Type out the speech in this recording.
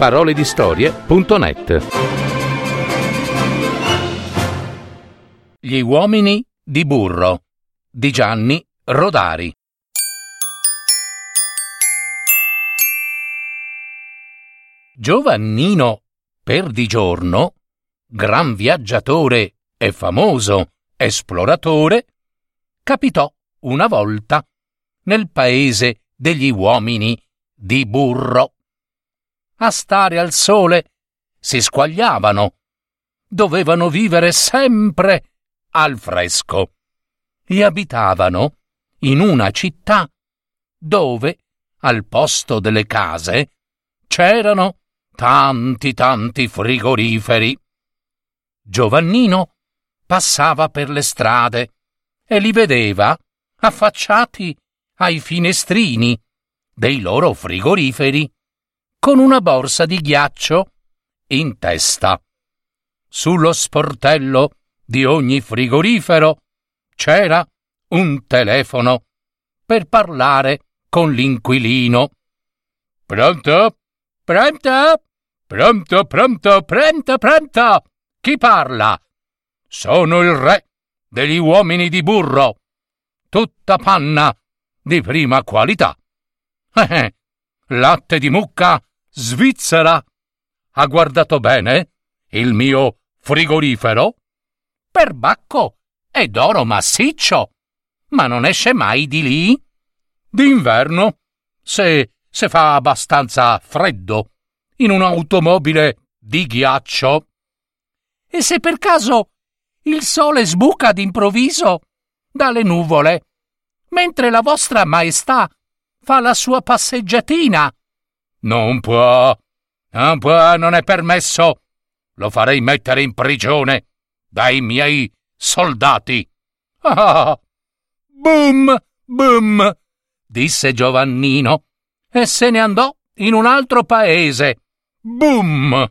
www.paroledistorie.net Gli uomini di burro di Gianni Rodari Giovannino Perdigiorno, gran viaggiatore e famoso esploratore, capitò una volta nel paese degli uomini di burro. A stare al sole. Si squagliavano, dovevano vivere sempre al fresco. E abitavano in una città dove, al posto delle case, c'erano tanti tanti frigoriferi. Giovannino passava per le strade e li vedeva affacciati ai finestrini dei loro frigoriferi con una borsa di ghiaccio in testa. Sullo sportello di ogni frigorifero c'era un telefono per parlare con l'inquilino. Pronto? Pronto? Pronto, pronto, pronto, pronto! Chi parla? Sono il re degli uomini di burro. Tutta panna di prima qualità. Eh, eh, latte di mucca svizzera. Ha guardato bene il mio frigorifero? Perbacco è d'oro massiccio, ma non esce mai di lì. D'inverno, se, se fa abbastanza freddo in un'automobile di ghiaccio. E se per caso il sole sbuca d'improvviso dalle nuvole, mentre la vostra maestà fa la sua passeggiatina. Non può, non può, non è permesso. Lo farei mettere in prigione dai miei soldati. Ah, boom, boom, disse Giovannino e se ne andò in un altro paese Boom!